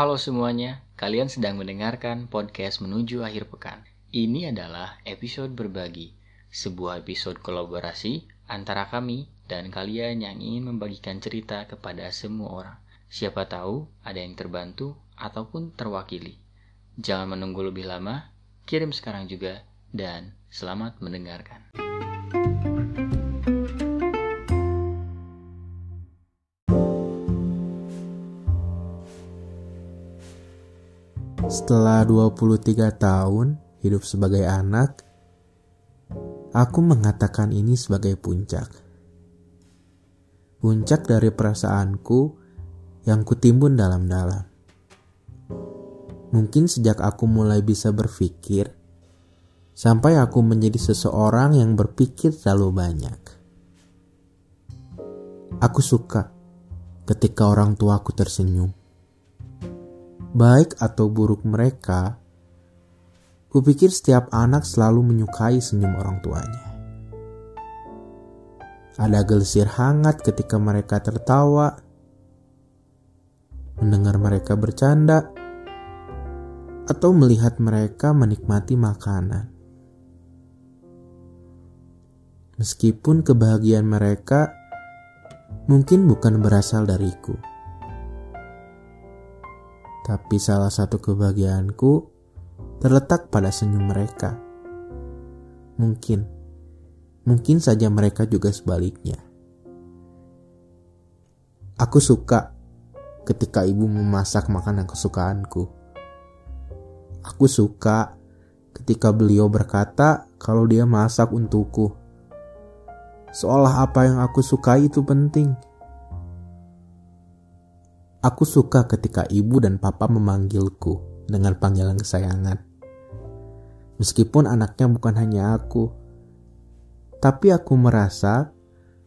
Halo semuanya, kalian sedang mendengarkan podcast menuju akhir pekan. Ini adalah episode berbagi, sebuah episode kolaborasi antara kami dan kalian yang ingin membagikan cerita kepada semua orang. Siapa tahu ada yang terbantu ataupun terwakili. Jangan menunggu lebih lama, kirim sekarang juga, dan selamat mendengarkan. Setelah 23 tahun hidup sebagai anak, aku mengatakan ini sebagai puncak. Puncak dari perasaanku yang kutimbun dalam-dalam. Mungkin sejak aku mulai bisa berpikir, sampai aku menjadi seseorang yang berpikir terlalu banyak. Aku suka ketika orang tuaku tersenyum baik atau buruk mereka, kupikir setiap anak selalu menyukai senyum orang tuanya. Ada gelesir hangat ketika mereka tertawa, mendengar mereka bercanda, atau melihat mereka menikmati makanan. Meskipun kebahagiaan mereka mungkin bukan berasal dariku tapi salah satu kebahagiaanku terletak pada senyum mereka. Mungkin, mungkin saja mereka juga sebaliknya. Aku suka ketika ibu memasak makanan kesukaanku. Aku suka ketika beliau berkata kalau dia masak untukku. Seolah apa yang aku sukai itu penting. Aku suka ketika ibu dan papa memanggilku dengan panggilan kesayangan. Meskipun anaknya bukan hanya aku, tapi aku merasa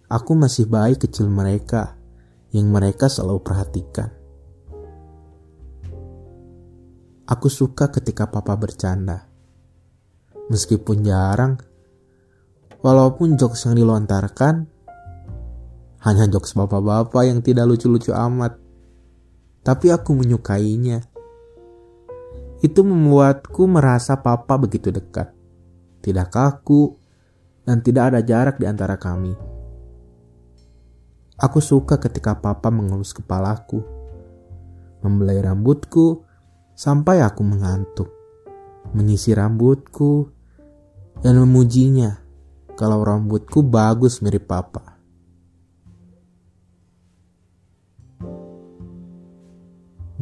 aku masih baik kecil mereka yang mereka selalu perhatikan. Aku suka ketika papa bercanda. Meskipun jarang, walaupun jokes yang dilontarkan hanya jokes bapak-bapak yang tidak lucu-lucu amat tapi aku menyukainya. Itu membuatku merasa papa begitu dekat, tidak kaku, dan tidak ada jarak di antara kami. Aku suka ketika papa mengelus kepalaku, membelai rambutku sampai aku mengantuk, menyisir rambutku, dan memujinya kalau rambutku bagus mirip papa.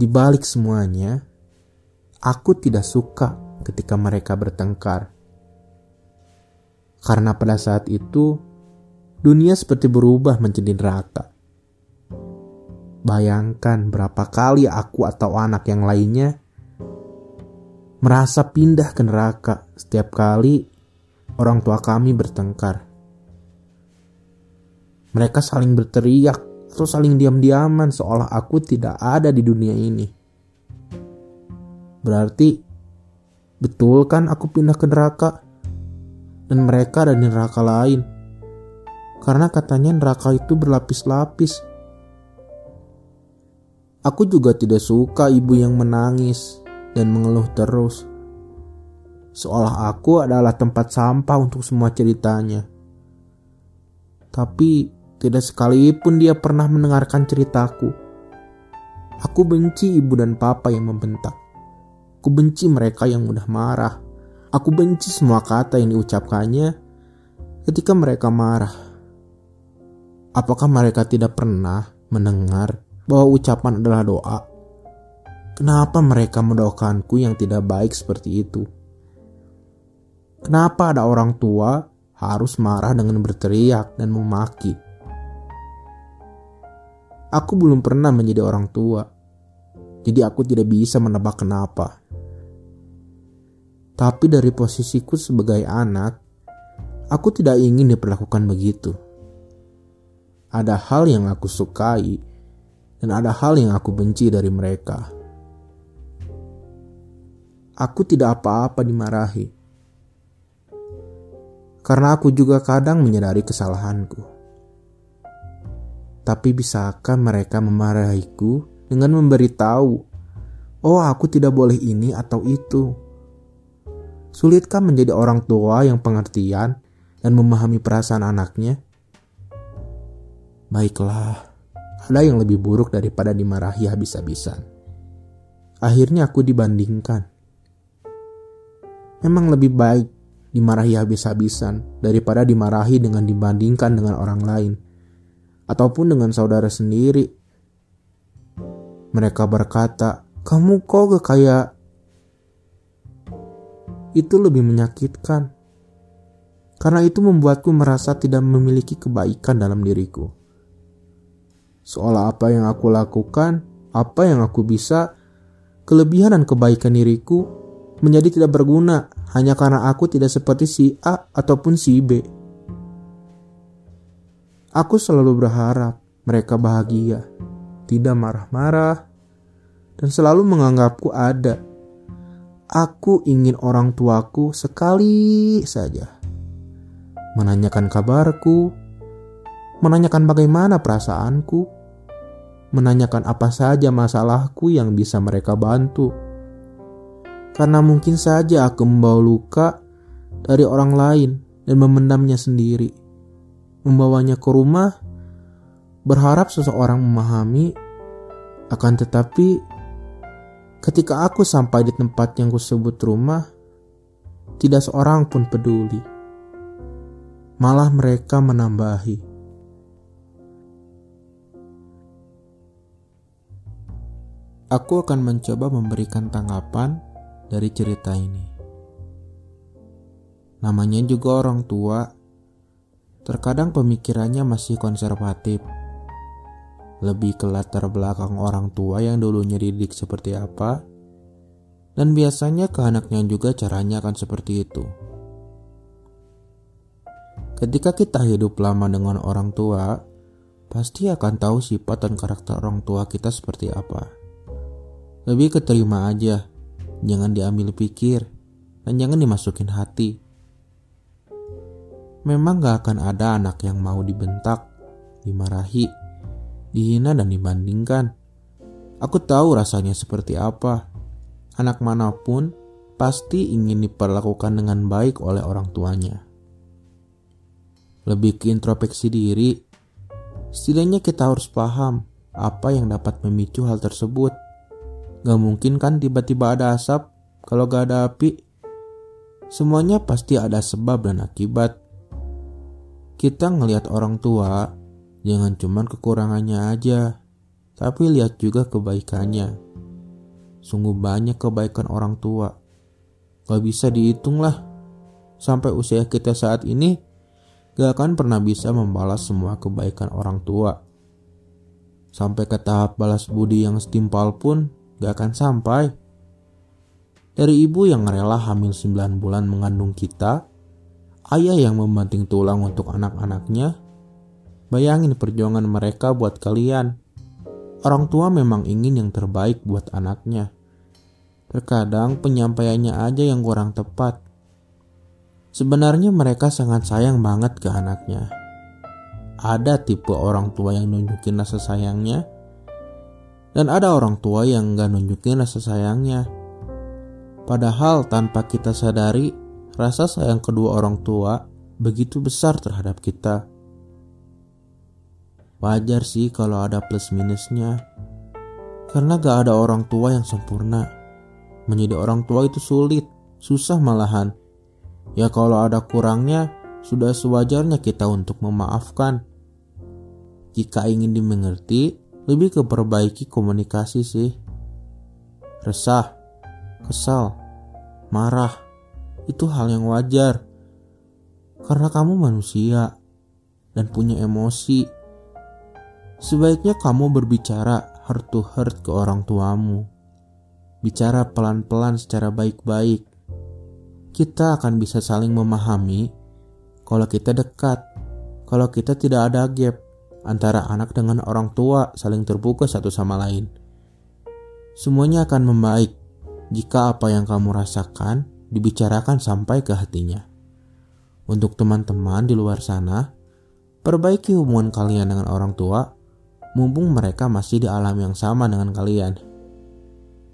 Di balik semuanya, aku tidak suka ketika mereka bertengkar. Karena pada saat itu, dunia seperti berubah menjadi neraka. Bayangkan berapa kali aku atau anak yang lainnya merasa pindah ke neraka setiap kali orang tua kami bertengkar. Mereka saling berteriak terus saling diam-diaman seolah aku tidak ada di dunia ini. Berarti betul kan aku pindah ke neraka dan mereka ada di neraka lain. Karena katanya neraka itu berlapis-lapis. Aku juga tidak suka ibu yang menangis dan mengeluh terus. Seolah aku adalah tempat sampah untuk semua ceritanya. Tapi tidak sekalipun dia pernah mendengarkan ceritaku. Aku benci ibu dan papa yang membentak. Aku benci mereka yang mudah marah. Aku benci semua kata yang diucapkannya ketika mereka marah. Apakah mereka tidak pernah mendengar bahwa ucapan adalah doa? Kenapa mereka mendoakanku yang tidak baik seperti itu? Kenapa ada orang tua harus marah dengan berteriak dan memaki? Aku belum pernah menjadi orang tua, jadi aku tidak bisa menebak kenapa. Tapi dari posisiku sebagai anak, aku tidak ingin diperlakukan begitu. Ada hal yang aku sukai, dan ada hal yang aku benci dari mereka. Aku tidak apa-apa dimarahi, karena aku juga kadang menyadari kesalahanku. Tapi bisakah mereka memarahiku dengan memberitahu Oh, aku tidak boleh ini atau itu. Sulitkah menjadi orang tua yang pengertian dan memahami perasaan anaknya? Baiklah, ada yang lebih buruk daripada dimarahi habis-habisan. Akhirnya aku dibandingkan. Memang lebih baik dimarahi habis-habisan daripada dimarahi dengan dibandingkan dengan orang lain ataupun dengan saudara sendiri. Mereka berkata, "Kamu kok gak kayak itu lebih menyakitkan." Karena itu membuatku merasa tidak memiliki kebaikan dalam diriku. Seolah apa yang aku lakukan, apa yang aku bisa, kelebihan dan kebaikan diriku menjadi tidak berguna hanya karena aku tidak seperti si A ataupun si B. Aku selalu berharap mereka bahagia, tidak marah-marah, dan selalu menganggapku ada. Aku ingin orang tuaku sekali saja menanyakan kabarku, menanyakan bagaimana perasaanku, menanyakan apa saja masalahku yang bisa mereka bantu. Karena mungkin saja aku membawa luka dari orang lain dan memendamnya sendiri. Membawanya ke rumah, berharap seseorang memahami, akan tetapi ketika aku sampai di tempat yang kusebut rumah, tidak seorang pun peduli malah mereka menambahi. Aku akan mencoba memberikan tanggapan dari cerita ini. Namanya juga orang tua, terkadang pemikirannya masih konservatif. Lebih ke latar belakang orang tua yang dulunya dididik seperti apa, dan biasanya ke anaknya juga caranya akan seperti itu. Ketika kita hidup lama dengan orang tua, pasti akan tahu sifat dan karakter orang tua kita seperti apa. Lebih keterima aja, jangan diambil pikir, dan jangan dimasukin hati. Memang gak akan ada anak yang mau dibentak, dimarahi, dihina dan dibandingkan. Aku tahu rasanya seperti apa. Anak mana pun pasti ingin diperlakukan dengan baik oleh orang tuanya lebih ke introspeksi diri. Setidaknya kita harus paham apa yang dapat memicu hal tersebut. Gak mungkin kan tiba-tiba ada asap kalau gak ada api. Semuanya pasti ada sebab dan akibat. Kita ngelihat orang tua, jangan cuma kekurangannya aja, tapi lihat juga kebaikannya. Sungguh banyak kebaikan orang tua. Gak bisa dihitung lah. Sampai usia kita saat ini, gak akan pernah bisa membalas semua kebaikan orang tua. Sampai ke tahap balas budi yang setimpal pun gak akan sampai. Dari ibu yang rela hamil 9 bulan mengandung kita, ayah yang membanting tulang untuk anak-anaknya, bayangin perjuangan mereka buat kalian. Orang tua memang ingin yang terbaik buat anaknya. Terkadang penyampaiannya aja yang kurang tepat. Sebenarnya mereka sangat sayang banget ke anaknya. Ada tipe orang tua yang nunjukin rasa sayangnya, dan ada orang tua yang gak nunjukin rasa sayangnya. Padahal tanpa kita sadari, rasa sayang kedua orang tua begitu besar terhadap kita. Wajar sih kalau ada plus minusnya, karena gak ada orang tua yang sempurna. Menjadi orang tua itu sulit, susah malahan Ya kalau ada kurangnya, sudah sewajarnya kita untuk memaafkan. Jika ingin dimengerti, lebih ke perbaiki komunikasi sih. Resah, kesal, marah, itu hal yang wajar. Karena kamu manusia dan punya emosi. Sebaiknya kamu berbicara heart to heart ke orang tuamu. Bicara pelan-pelan secara baik-baik kita akan bisa saling memahami kalau kita dekat, kalau kita tidak ada gap antara anak dengan orang tua saling terbuka satu sama lain. Semuanya akan membaik jika apa yang kamu rasakan dibicarakan sampai ke hatinya. Untuk teman-teman di luar sana, perbaiki hubungan kalian dengan orang tua, mumpung mereka masih di alam yang sama dengan kalian.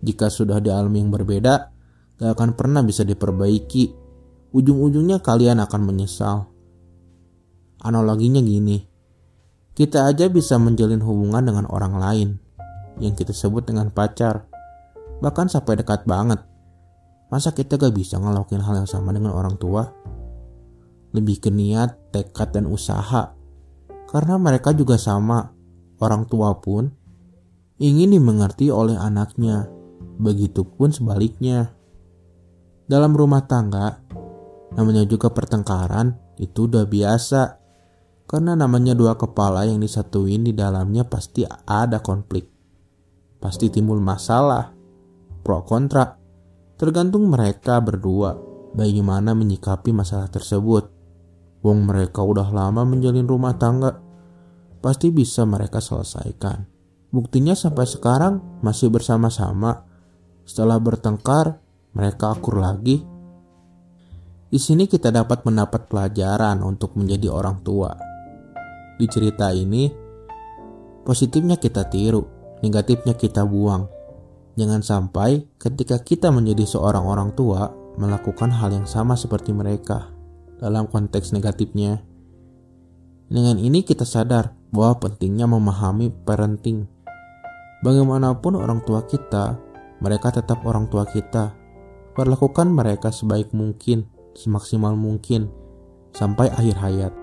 Jika sudah di alam yang berbeda, gak akan pernah bisa diperbaiki. Ujung-ujungnya kalian akan menyesal. Analoginya gini, kita aja bisa menjalin hubungan dengan orang lain yang kita sebut dengan pacar, bahkan sampai dekat banget. Masa kita gak bisa ngelakuin hal yang sama dengan orang tua? Lebih ke niat, tekad, dan usaha. Karena mereka juga sama, orang tua pun ingin dimengerti oleh anaknya. Begitupun sebaliknya. Dalam rumah tangga, namanya juga pertengkaran, itu udah biasa karena namanya dua kepala yang disatuin di dalamnya pasti ada konflik. Pasti timbul masalah, pro kontra. Tergantung mereka berdua bagaimana menyikapi masalah tersebut. Wong mereka udah lama menjalin rumah tangga. Pasti bisa mereka selesaikan. Buktinya sampai sekarang masih bersama-sama. Setelah bertengkar, mereka akur lagi. Di sini kita dapat mendapat pelajaran untuk menjadi orang tua di cerita ini, positifnya kita tiru, negatifnya kita buang. Jangan sampai ketika kita menjadi seorang orang tua melakukan hal yang sama seperti mereka dalam konteks negatifnya. Dengan ini kita sadar bahwa pentingnya memahami parenting. Bagaimanapun orang tua kita, mereka tetap orang tua kita. Perlakukan mereka sebaik mungkin, semaksimal mungkin, sampai akhir hayat.